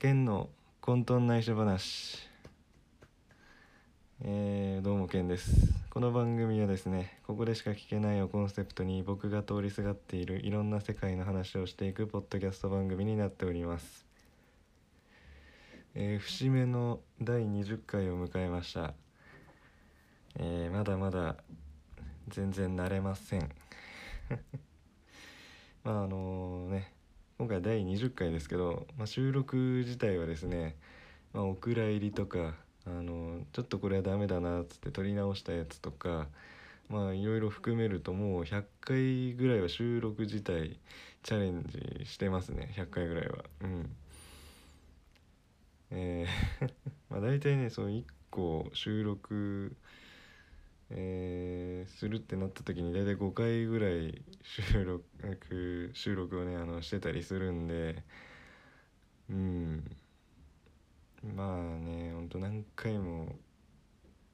剣の混沌内緒話。えー、どうも剣です。この番組はですねここでしか聞けないをコンセプトに僕が通りすがっているいろんな世界の話をしていくポッドキャスト番組になっております。えー、節目の第20回を迎えました。えー、まだまだ全然慣れません。まああのね今回第20回ですけど、まあ、収録自体はですね、まあ、お蔵入りとかあのちょっとこれはダメだなっつって撮り直したやつとかまあいろいろ含めるともう100回ぐらいは収録自体チャレンジしてますね。100回ぐらいは。うん。えー まあ大体ねそう1個収録えー、するってなった時に大体5回ぐらい収録収録をねあのしてたりするんでうんまあねほんと何回も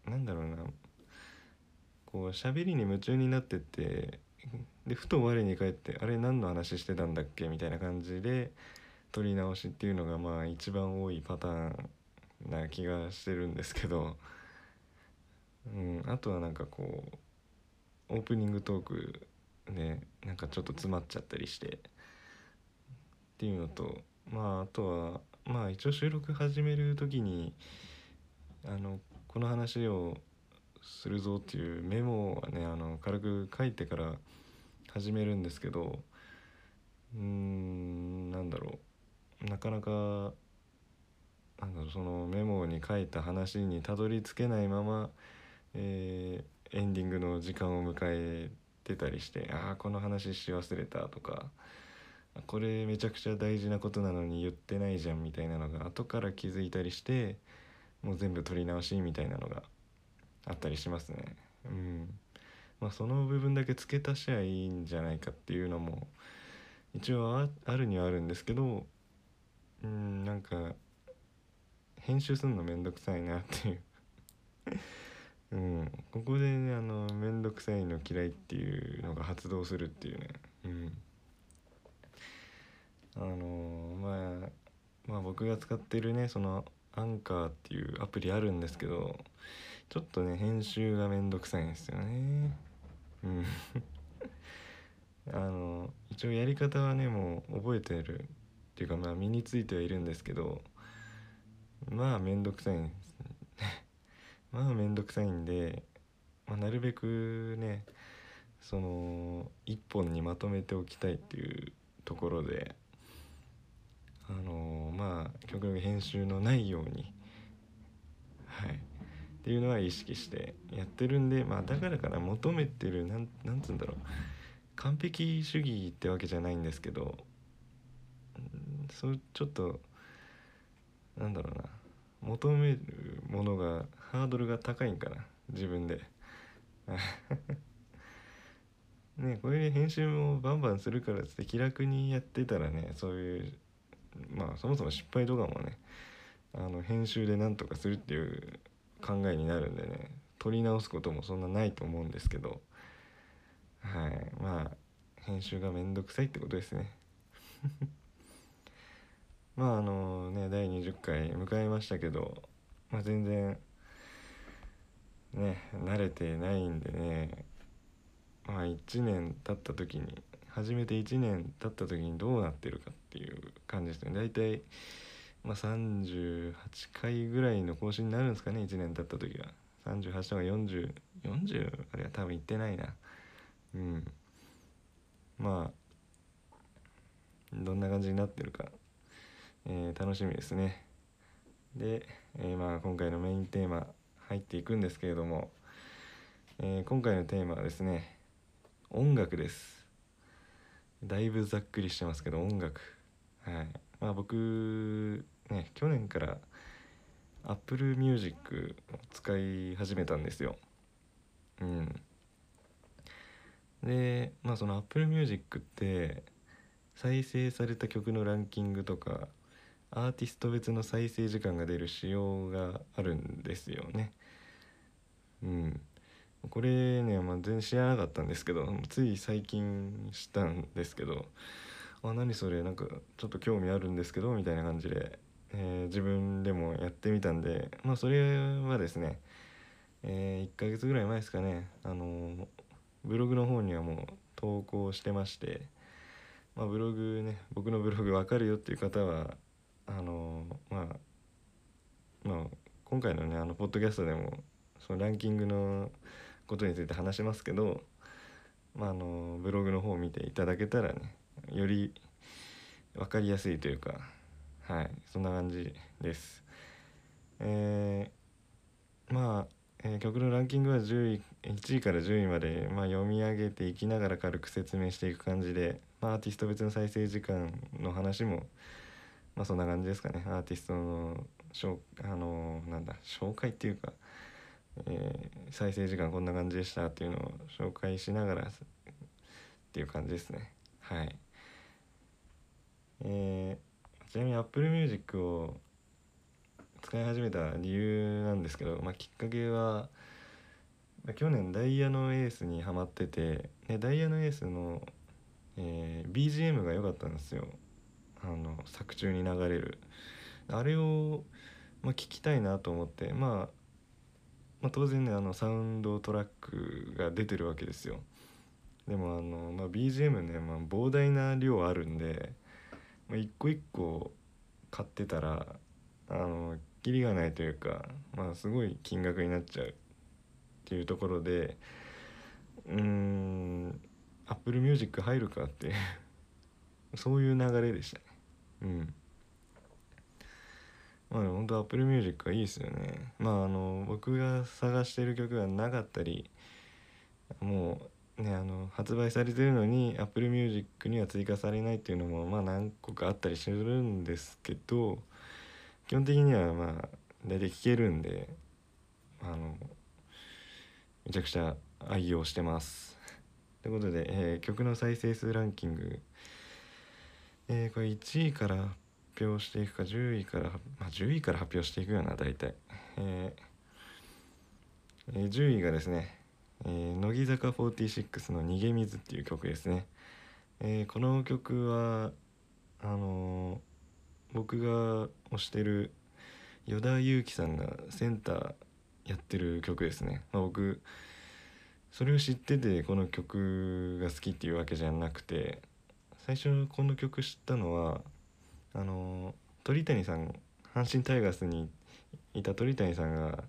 なんだろうなこう喋りに夢中になってってでふと我に返ってあれ何の話してたんだっけみたいな感じで撮り直しっていうのがまあ一番多いパターンな気がしてるんですけど。うん、あとはなんかこうオープニングトークでなんかちょっと詰まっちゃったりしてっていうのとまああとはまあ一応収録始める時にあのこの話をするぞっていうメモはねあの軽く書いてから始めるんですけどうーんなんだろう。なかなかなんだろうそのメモに書いた話にたどり着けないままえー、エンディングの時間を迎えてたりしてああこの話し忘れたとかこれめちゃくちゃ大事なことなのに言ってないじゃんみたいなのが後から気づいたりしてもう全部取り直しみたいなのがあったりしますね。うんまあ、その部分だけ付け足しゃいいんじゃないかっていうのも一応あるにはあるんですけどうんなんか編集するのめんどくさいなっていううん、ここでねあの面倒くさいの嫌いっていうのが発動するっていうね。うん。あのまあまあ僕が使ってるねそのアンカーっていうアプリあるんですけどちょっとね編集がめんどくさいんですよね。うん。あの一応やり方はねもう覚えてるっていうかまあ身についてはいるんですけどまあめんどくさいんですまあ面倒くさいんで、まあ、なるべくねその一本にまとめておきたいっていうところであのまあ極力編集のないようにはい。っていうのは意識してやってるんでまあだからかな求めてるなんなんつうんだろう。完璧主義ってわけじゃないんですけどそうちょっとなんだろうな。求めるものがハードルが高いんかな自分で。ねこれで編集もバンバンするからっつって気楽にやってたらねそういうまあそもそも失敗動画もねあの編集でなんとかするっていう考えになるんでね撮り直すこともそんなないと思うんですけど。はいまあ編集がめんどくさいってことですね。まああのね第20回迎えましたけど、まあ、全然ね慣れてないんでねまあ1年経った時に初めて1年経った時にどうなってるかっていう感じですね。大体まあ38回ぐらいの更新になるんですかね1年経った時は。38とか4040あれは多分いってないな。うん。まあどんな感じになってるか。えー、楽しみですね。で、えー、まあ今回のメインテーマ入っていくんですけれども、えー、今回のテーマはですね音楽です。だいぶざっくりしてますけど音楽。はい。まあ僕ね去年から Apple Music を使い始めたんですよ。うん。でまあその Apple Music って再生された曲のランキングとかアーティスト別の再生時間が出る仕様があるんですよね。うん、これね、まあ、全然知らなかったんですけどつい最近知ったんですけどあ何それなんかちょっと興味あるんですけどみたいな感じで、えー、自分でもやってみたんでまあそれはですね、えー、1ヶ月ぐらい前ですかねあのブログの方にはもう投稿してましてまあブログね僕のブログ分かるよっていう方はあのまあまあ今回のねあのポッドキャストでもそのランキングのことについて話しますけど、まあ、あのブログの方を見ていただけたらねより分かりやすいというかはいそんな感じです。えー、まあ、えー、曲のランキングは1位1位から10位まで、まあ、読み上げていきながら軽く説明していく感じで、まあ、アーティスト別の再生時間の話もまあそんな感じですかね。アーティストのしょあのなんだ紹介っていうか、えー、再生時間こんな感じでしたっていうのを紹介しながらっていう感じですね。はい。えー、ちなみに Apple Music を使い始めた理由なんですけど、まあ、きっかけは去年ダイヤのエースにハマっててでダイヤのエースの、えー、BGM が良かったんですよ。あの作中に流れる。あれを、まあ、聞きたいなと思って、まあ、まあ当然ねあのサウンドトラックが出てるわけですよ。でもあの、まあ、BGM ね、まあ、膨大な量あるんで、まあ、一個一個買ってたらあのキリがないというか、まあ、すごい金額になっちゃうっていうところでうーん Apple Music 入るかってそういう流れでした。うんまあ本当 Apple Music はいいですよねまああの僕が探してる曲がなかったりもうねあの発売されてるのに Apple Music には追加されないっていうのもまあ何個かあったりするんですけど基本的にはまあ大体聴けるんであのめちゃくちゃ愛用してます。ということで、えー、曲の再生数ランキングえー、これ1位から発表していくか10位から、まあ、10位から発表していくような大体、えーえー、10位がですね、えー、乃木坂46の「逃げ水」っていう曲ですね、えー、この曲はあのー、僕が推してる依田祐希さんがセンターやってる曲ですね、まあ、僕それを知っててこの曲が好きっていうわけじゃなくて最初この曲知ったのはあの鳥谷さん阪神タイガースにいた鳥谷さんが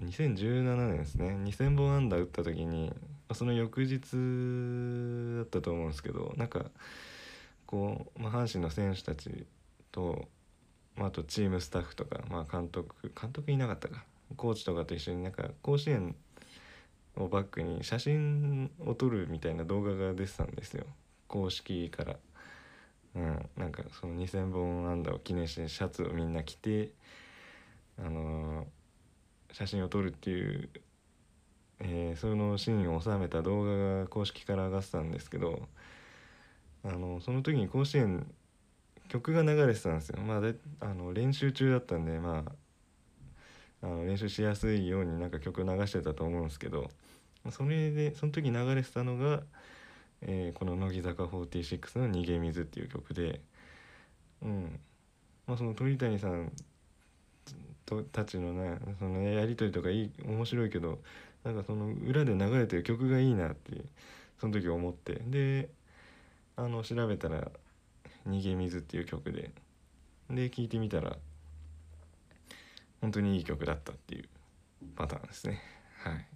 2017年ですね2,000本安打打った時にその翌日だったと思うんですけどなんかこう、まあ、阪神の選手たちと、まあ、あとチームスタッフとか、まあ、監督監督いなかったかコーチとかと一緒になんか甲子園をバックに写真を撮るみたいな動画が出てたんですよ。公式から、うん、なんかその2,000本安打を記念してシャツをみんな着て、あのー、写真を撮るっていう、えー、そのシーンを収めた動画が公式から上がってたんですけど、あのその時に甲子園曲が流れてたんですよ。まあ、であの練習中だったんで、まあ、あの練習しやすいようになんか曲流してたと思うんですけどそれでその時流れてたのがえー、この乃木坂46の「逃げ水」っていう曲で、うん。まあ、その鳥谷さんとたちのねそのやり取りとかいい面白いけどなんかその裏で流れてる曲がいいなってその時思って。であの調べたら「逃げ水」っていう曲で。で聴いてみたら本当にいい曲だったっていうパターンですね。はい、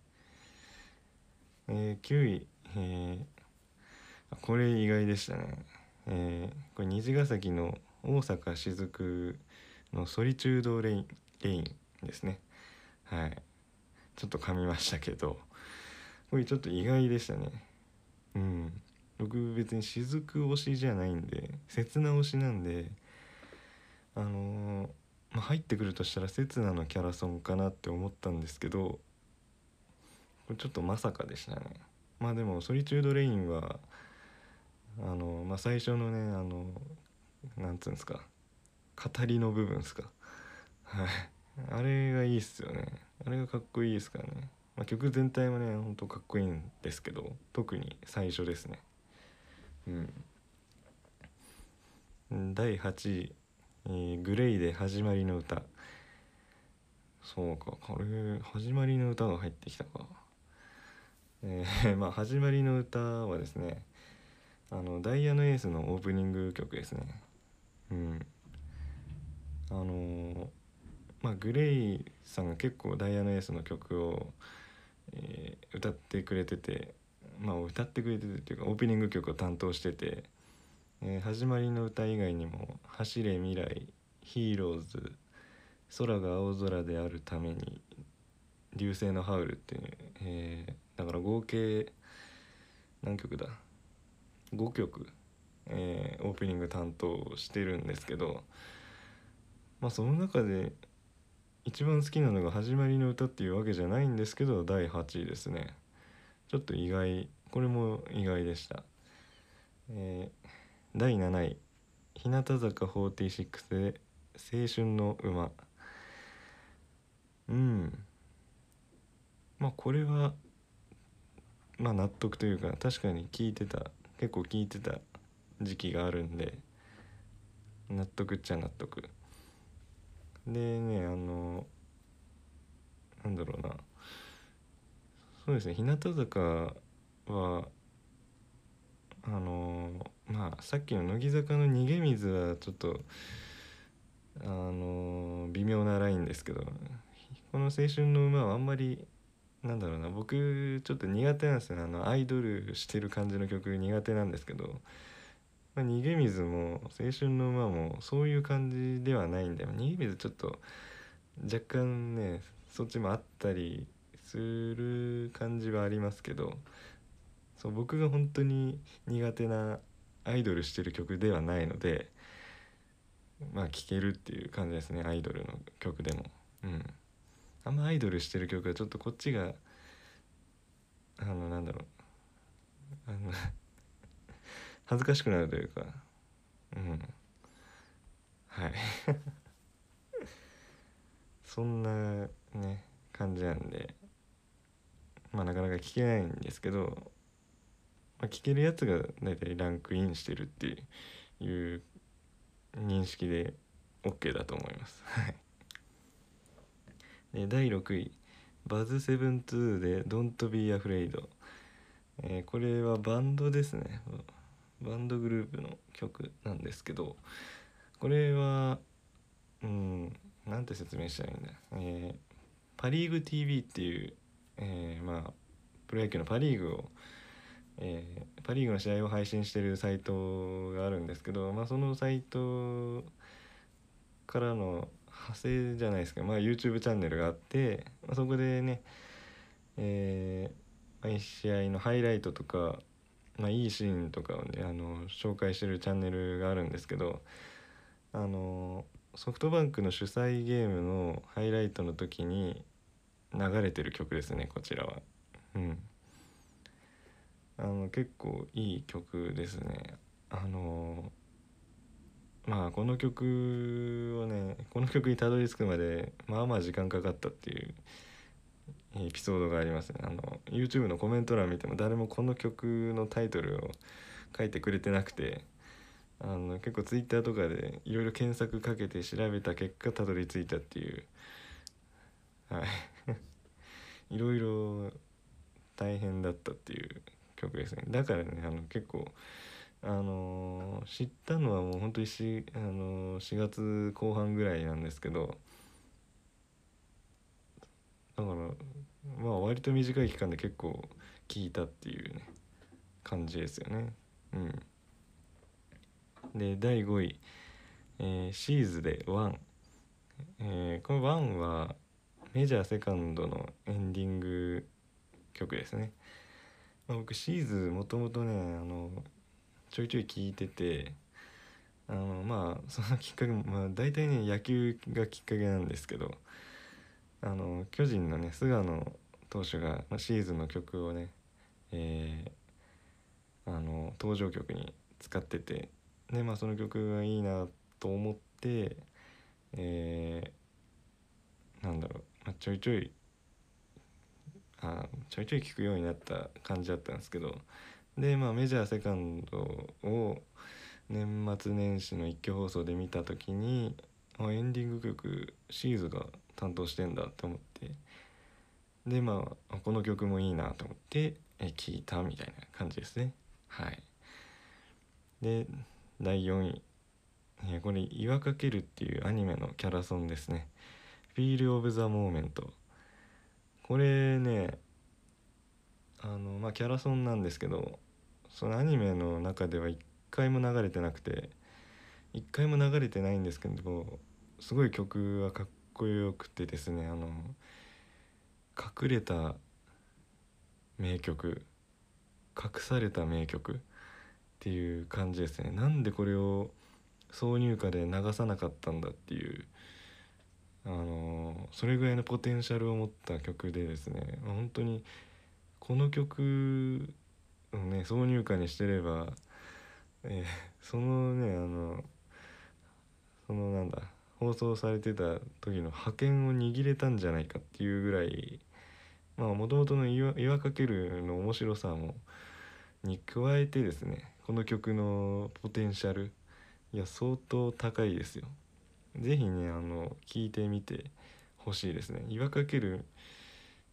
えー、9位、えーこれ意外でしたね。えー、これ虹ヶ崎の大阪雫のソリチュードレインレインですね。はい。ちょっと噛みましたけど、これちょっと意外でしたね。うん。僕別に雫推しじゃないんで、切な推しなんで、あのー、まあ、入ってくるとしたら刹那のキャラソンかなって思ったんですけど、これちょっとまさかでしたね。まあでもソリチュードレインはあの、まあ、最初のねあのなんつうんですか語りの部分ですか。はい。あれがいいっすよね。あれがかっこいいですからね、まあ、曲全体もねほんとかっこいいんですけど特に最初ですね。うん。第8位、えーグレイで始まりの歌。そうかこれ始まりの歌が入ってきたか。えー まあ始まりの歌はですねあのダイヤのエースのオープニング曲ですね。うん。あのーまあグレイさんが結構ダイヤのエースの曲を、えー歌ってくれててまあ歌ってくれててっていうかオープニング曲を担当してて、えー始まりの歌以外にも「走れ未来」「ヒーローズ」「空が青空であるために」「流星のハウル」っていう、えーだから合計何曲だ？5曲、えーオープニング担当してるんですけどまあその中で一番好きなのが「始まりの歌」っていうわけじゃないんですけど第8位ですね。ちょっと意外これも意外でした、えー第7位。日向坂46で「青春の馬」うん。まあこれはまあ納得というか確かに聞いてた結構聞いてた時期があるんで納得っちゃ納得。でねあのなんだろうな。そうですね日向坂はあのまあさっきの乃木坂の逃げ水はちょっとあの微妙なラインですけどこの「青春の馬」はあんまりなんだろうな僕ちょっと苦手なんですよね。あのアイドルしてる感じの曲苦手なんですけど、まあ、逃げ水も青春の馬もそういう感じではないんだよ逃げ水ちょっと若干ねそっちもあったりする感じはありますけど。そう僕が本当に苦手なアイドルしてる曲ではないのでまあ聴けるっていう感じですねアイドルの曲でも。うん。あんまアイドルしてる曲はちょっとこっちがあのなんだろう。あの 恥ずかしくなるというか。うん。はい。そんなね感じなんで。まあなかなか聞けないんですけど、まあ、聞けるやつが大体ランクインしてるっていう認識で OK だと思います。はい。で第6位「バズセブントゥーで「Don't Be Afraid」えーこれはバンドですね。バンドグループの曲なんですけどこれはうんなんて説明したらいいんだ、えーパ・リーグ TV っていう、えーまあプロ野球のパ・リーグを、えーパ・リーグの試合を配信してるサイトがあるんですけど、まあ、そのサイトからの派生じゃないですか、まあ、YouTube チャンネルがあって、まあ、そこでね、えー毎試合のハイライトとか、まあ、いいシーンとかをねあの紹介してるチャンネルがあるんですけどあのソフトバンクの主催ゲームのハイライトの時に流れてる曲ですねこちらは。うんあの結構いい曲ですね。あのまあこの曲をねこの曲にたどり着くまでまあまあ時間かかったっていうエピソードがありますね。あの YouTube のコメント欄見ても誰もこの曲のタイトルを書いてくれてなくてあの結構 Twitter とかでいろいろ検索かけて調べた結果たどり着いたっていう。はい。いろいろ大変だったっていう曲ですね。だからねあの結構あの知ったのはもう本当にし、あの4月後半ぐらいなんですけどだからまあ割と短い期間で結構聞いたっていうね感じですよね。うん。で第5位、えーシーズで「ワン」えーこの「ワン」はメジャーセカンドのエンディング曲ですね、まあ、僕シーズもともとねあのちょいちょい聞いててあのまあそのきっかけ、まあ、大体ね野球がきっかけなんですけどあの巨人のね菅野投手が、ま、シーズンの曲をね、えーあの登場曲に使っててでまあその曲がいいなと思ってえーなんだろう、まあ、ちょいちょいあちょいちょい聞くようになった感じだったんですけどでまあメジャーセカンドを年末年始の一挙放送で見た時にあエンディング曲シーズが担当してんだって思ってでまあこの曲もいいなと思ってえ聞いたみたいな感じですね。はい。で第4位これ「岩かける」っていうアニメのキャラソンですね「Feel of the Moment」これねあのまあキャラソンなんですけどそのアニメの中では一回も流れてなくて一回も流れてないんですけどすごい曲はかっこよくてですねあの隠れた名曲隠された名曲っていう感じですね。なんでこれを挿入歌で流さなかったんだっていうあのそれぐらいのポテンシャルを持った曲でですね本当にこの曲をね挿入歌にしてれば、えー、そのねあのそのなんだ放送されてた時の覇権を握れたんじゃないかっていうぐらいまあもともとの岩「かける」の面白さもに加えてですねこの曲のポテンシャルいや相当高いですよ。是非ねあの聞いてみてほしいですね。岩かける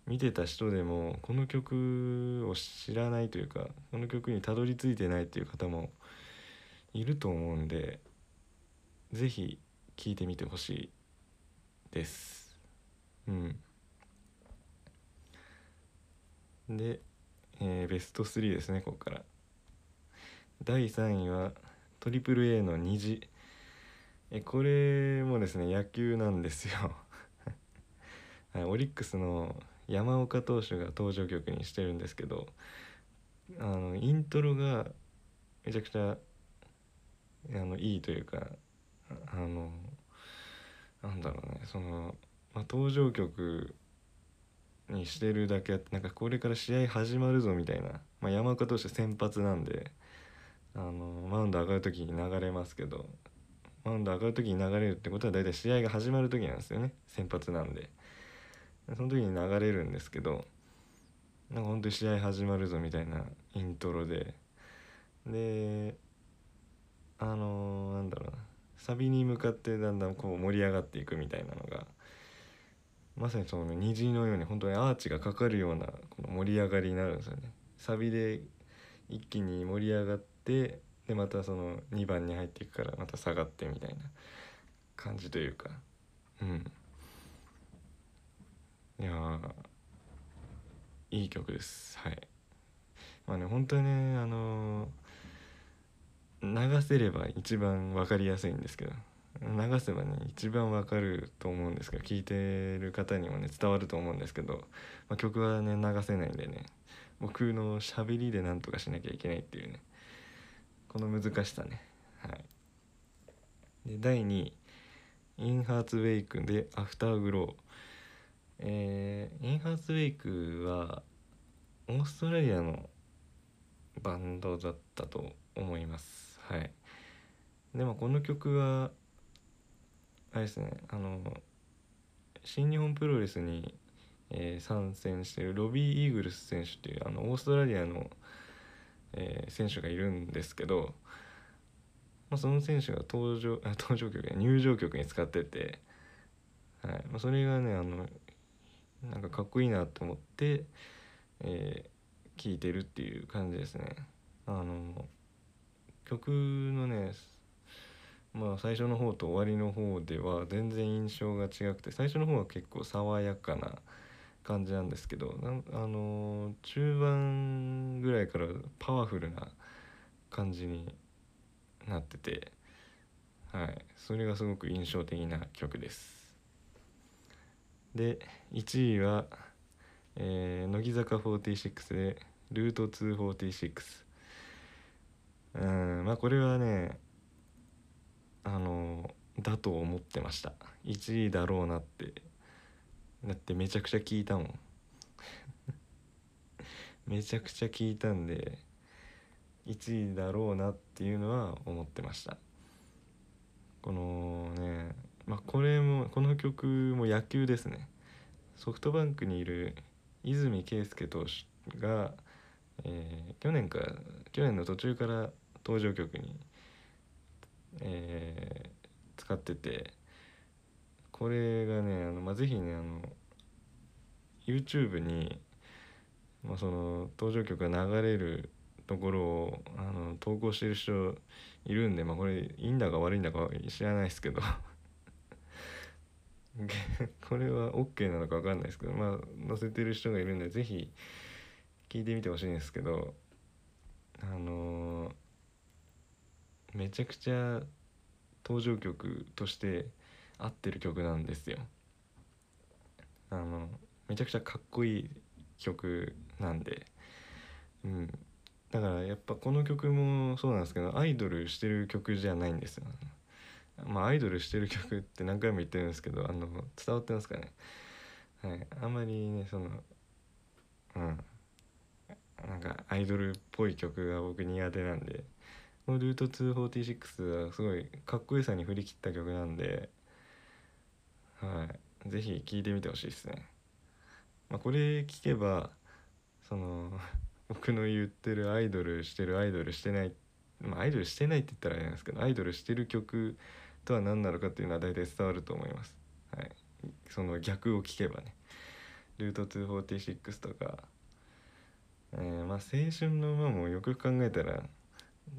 見てた人でもこの曲を知らないというかこの曲にたどり着いてないっていう方もいると思うんで是非聴いてみてほしいです。うん。で、えー、ベスト3ですねここから。第3位は AAA の虹えこれもですね野球なんですよ、オリックスの山岡投手が登場曲にしてるんですけどあのイントロがめちゃくちゃあのいいというかあのなんだろうねその、まあ、登場曲にしてるだけあってなんかこれから試合始まるぞみたいな、まあ、山岡投手先発なんであのマウンド上がる時に流れますけどマウンド上がる時に流れるってことは大体試合が始まる時なんですよね先発なんで。その時に流れるんですけどなんか本当に試合始まるぞみたいなイントロで。であのー、なんだろうな。サビに向かってだんだんこう盛り上がっていくみたいなのがまさにその虹のように本当にアーチがかかるようなこの盛り上がりになるんですよね。サビで一気に盛り上がってでまたその2番に入っていくからまた下がってみたいな感じというか。うん。いやいい曲です。はい。まあね本当にねあのー、流せれば一番分かりやすいんですけど流せばね一番わかると思うんですけど聴いてる方にもね伝わると思うんですけど、まあ、曲はね流せないんでね僕のしゃべりでなんとかしなきゃいけないっていうねこの難しさね。はい。で第2位「インハーツウェイク」で「アフターグロー」えー、インハーツウェイクはオーストラリアのバンドだったと思います。はい。でもこの曲はあれですねあの新日本プロレスに、えー、参戦してるロビー・イーグルス選手っていうあのオーストラリアの、えー、選手がいるんですけど、まあ、その選手が登場あ登場曲や入場曲に使ってて、はい。まあ、それがねあのなんかかっこいいなと思って、えー、いてるっていう感じですね。あの曲のねまあ最初の方と終わりの方では全然印象が違くて最初の方は結構爽やかな感じなんですけどあの中盤ぐらいからパワフルな感じになっててはいそれがすごく印象的な曲ですで1位は、えー、乃木坂46で「ルート246」うんまあこれはねあのだと思ってました。1位だろうなって。だってめちゃくちゃ聞いたもん。めちゃくちゃ聞いたんで1位だろうなっていうのは思ってました。このねまあこれもこの曲も野球ですね。ソフトバンクにいる泉圭介投手が、えー、去年か去年の途中から登場曲にえー使っててこれがねあの、まあ、ぜひねあの YouTube に、まあ、その登場曲が流れるところをあの投稿してる人いるんで、まあ、これいいんだか悪いんだか知らないですけど。これは OK なのか分かんないですけどまあ載せてる人がいるんで是非聞いてみてほしいんですけどあのー、めちゃくちゃ登場曲として合ってる曲なんですよ。あのめちゃくちゃかっこいい曲なんで、うん、だからやっぱこの曲もそうなんですけどアイドルしてる曲じゃないんですよ。まあアイドルしてる曲って何回も言ってるんですけどあの伝わってますかね？はい、あんまりねそのうんなんかアイドルっぽい曲が僕苦手なんでこのルート246はすごいかっこよさに振り切った曲なんではい是非聴いてみてほしいですね。まあ、これ聴けばその 僕の言ってるアイドルしてるアイドルしてないまあアイドルしてないって言ったらあれなんですけどアイドルしてる曲とは何なのかっていうのは大体伝わると思います。はい、その逆を聞けばね。ルート246とか、えー、まあ青春の馬もよく考えたら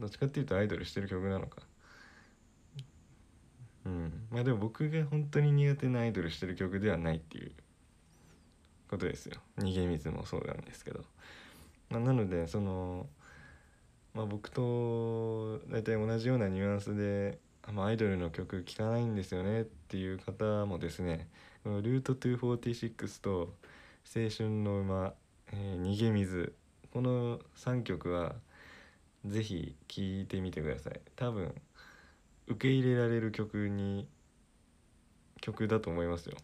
どっちかっていうとアイドルしてる曲なのか。うん、まあでも僕が本当に苦手なアイドルしてる曲ではないっていうことですよ逃げ水もそうなんですけど、まあ、なのでその、まあ、僕と大体同じようなニュアンスで、まあ、アイドルの曲聴かないんですよねっていう方もですねこのルート246と青春の馬、えー、逃げ水この3曲は是非聴いてみてください。多分受け入れられる曲に曲だと思いますよ。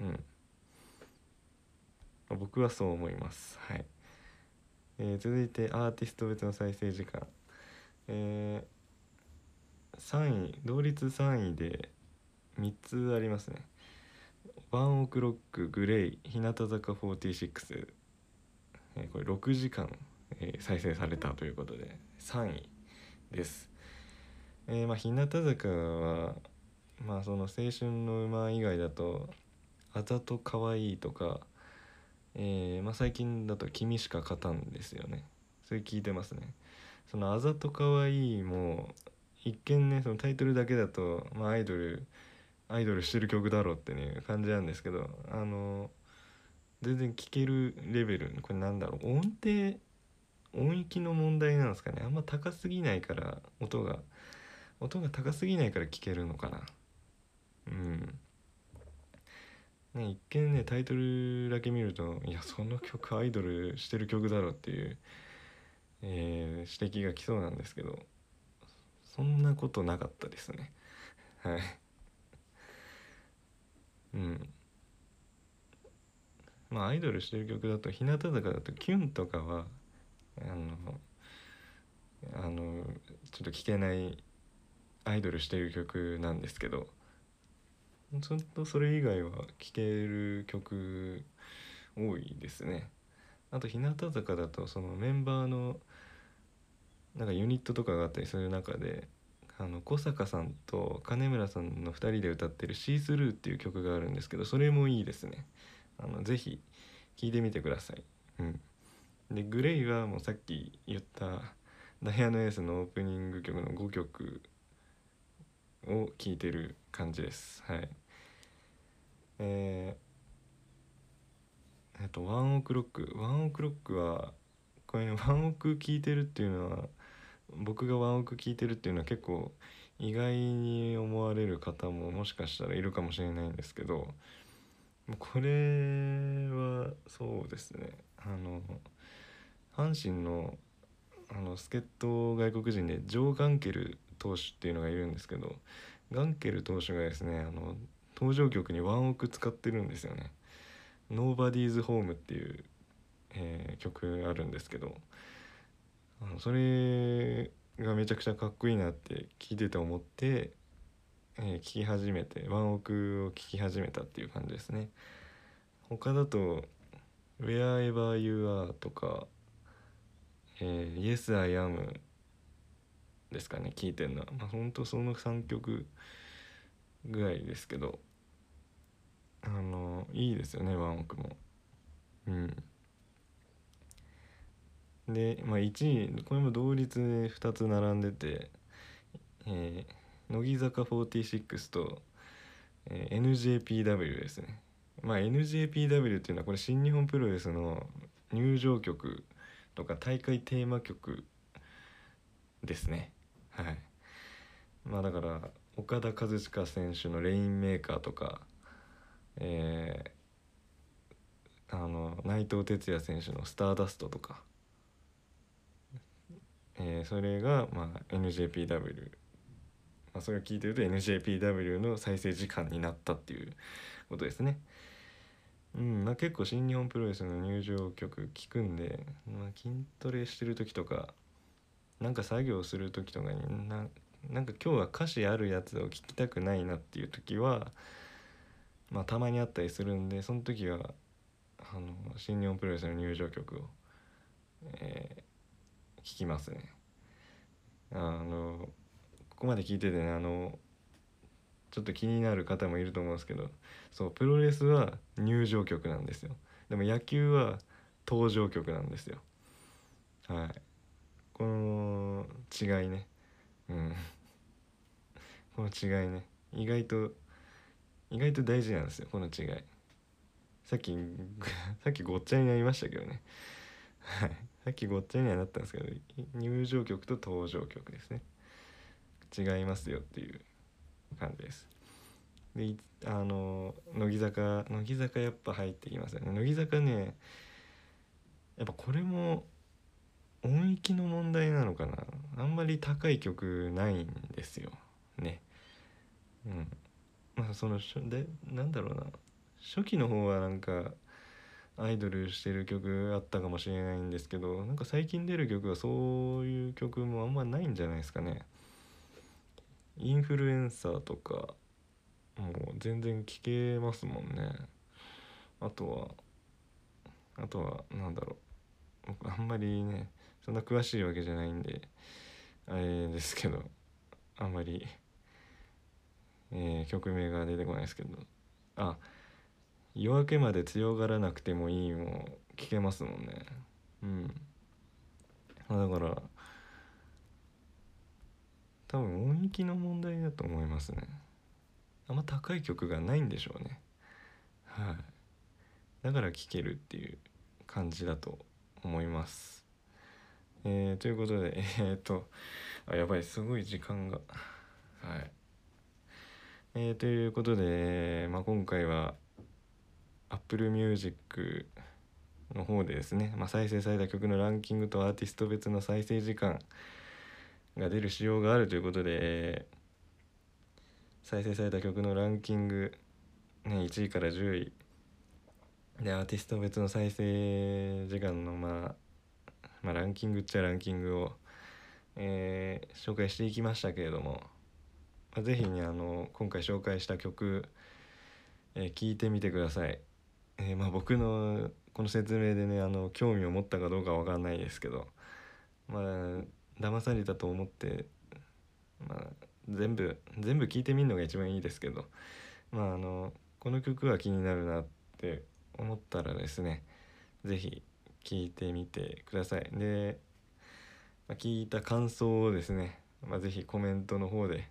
うん。僕はそう思います。はい、えー、続いてアーティスト別の再生時間。えー、3位同率3位で3つありますね。ワンオクロックグレイ日向坂46、えー、これ6時間、えー、再生されたということで3位です。えー、まあ日向坂はまあその青春の馬以外だと「あざとかわいい」とかえ、まあ、最近だと「君しか勝たん」ですよね。それ聞いてますね。その「あざとかわいい」も一見ねそのタイトルだけだと、まあ、アイドルアイドルしてる曲だろうってね感じなんですけどあの全然聴けるレベルこれなんだろう音程音域の問題なんですかね。あんま高すぎないから音が音が高すぎないから聴けるのかな。うん。ね、一見ねタイトルだけ見るといやその曲アイドルしてる曲だろっていう、えー、指摘が来そうなんですけど。そんなことなかったですね。はい。うん。まあアイドルしてる曲だと日向坂だとキュンとかはあのあのちょっと聴けないアイドルしてる曲なんですけどずっとそれ以外は聴ける曲多いですね。あと日向坂だとそのメンバーのなんかユニットとかがあったりする中であの小坂さんと金村さんの2人で歌ってる「シースルー」っていう曲があるんですけどそれもいいですね。あのぜひ聴いてみてください。うん。でグレイはもうさっき言った「ダイヤのエース」のオープニング曲の5曲を聴いてる感じです。はい。えー、えっとワンオクロック。ワンオクロックはこれワンオク聴いてるっていうのは僕がワンオク聴いてるっていうのは結構意外に思われる方ももしかしたらいるかもしれないんですけどこれはそうですねあの阪神のあの助っ人外国人でジョー・ガンケル投手っていうのがいるんですけどガンケル投手がですねあの登場曲にワンオク使ってるんですよね。Nobody's Home っていう、えー、曲あるんですけどそれがめちゃくちゃかっこいいなって聞いてて思って、えー、聞き始めてワンオクを聞き始めたっていう感じですね。他だと「Wherever You Are」とか「えー、Yes I Am」ですかね聴いてるのは。まあほんとその3曲ぐらいですけどあのいいですよねワンオクも。うん。で、まあ、1位これも同率で2つ並んでて、えー、乃木坂46と、えー、NJPW ですね。まあ NJPW っていうのはこれ新日本プロレスの入場曲とか大会テーマ曲ですね。はい。まあだから岡田和親選手の「レインメーカー」とかえー、あの内藤哲也選手の「スターダスト」とかえー、それが、まあ、NJPW、まあ、それを聞いてると NJPW の再生時間になったっていうことですね。うんまあ、結構新日本プロレスの入場曲聞くんで、まあ、筋トレしてる時とかなんか作業する時とかにななんか今日は歌詞あるやつを聞きたくないなっていう時は、まあ、たまにあったりするんでその時はあの新日本プロレスの入場曲を、え聞きますね。あのここまで聞いててねあのちょっと気になる方もいると思うんですけどそうプロレスは入場曲なんですよ。でも野球は登場曲なんですよ。はい。この違いね。うん。この違いね。意外と意外と大事なんですよこの違い。さっき さっきごっちゃになりましたけどね。はい。さっきごっちゃにはなったんですけど入場曲と登場曲ですね。違いますよっていう感じです。であの乃木坂乃木坂やっぱ入ってきますよね。乃木坂ねやっぱこれも音域の問題なのかな。あんまり高い曲ないんですよ。ね。うん。まあそのでなんだろうな。初期の方はなんかアイドルしてる曲あったかもしれないんですけどなんか最近出る曲はそういう曲もあんまないんじゃないですかね。インフルエンサーとかもう全然聴けますもんね。あとはあとは何だろう。僕あんまりねそんな詳しいわけじゃないんであれですけどあんまり、えー、曲名が出てこないですけど。あ夜明けまで強がらなくてもいいも聞けますもんね。うん。まあだから多分音域の問題だと思いますね。あんま高い曲がないんでしょうね。はい。だから聴けるっていう感じだと思います。えー、ということで えー、っとあやばいすごい時間が。はい。えー、ということで、まあ、今回は Apple Music の方でですね、まあ、再生された曲のランキングとアーティスト別の再生時間が出る仕様があるということで再生された曲のランキング、ね、1位から10位でアーティスト別の再生時間の、まあ、まあランキングっちゃランキングを、えー、紹介していきましたけれども、まあ、ぜひねあの今回紹介した曲、えー、いてみてください。えー、まあ僕のこの説明でねあの興味を持ったかどうかわかんないですけどまあ騙されたと思って、まあ、全部全部聞いてみるのが一番いいですけどまああのこの曲は気になるなって思ったらですね是非聞いてみてください。で、まあ、聞いた感想をですね、まあ、是非コメントの方で、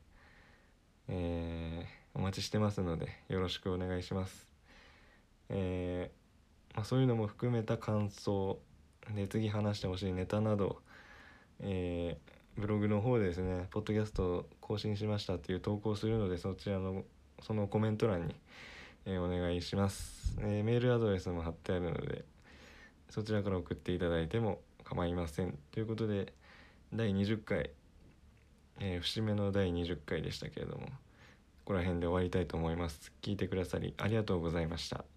えー、お待ちしてますのでよろしくお願いします。えー、まあ、そういうのも含めた感想で次話してほしいネタなど、えー、ブログの方でですねポッドキャスト更新しましたっていう投稿するのでそちらのそのコメント欄に、え、お願いします、えメールアドレスも貼ってあるのでそちらから送っていただいても構いません。ということで第20回、え節目の第20回でしたけれどもここら辺で終わりたいと思います。聞いてくださりありがとうございました。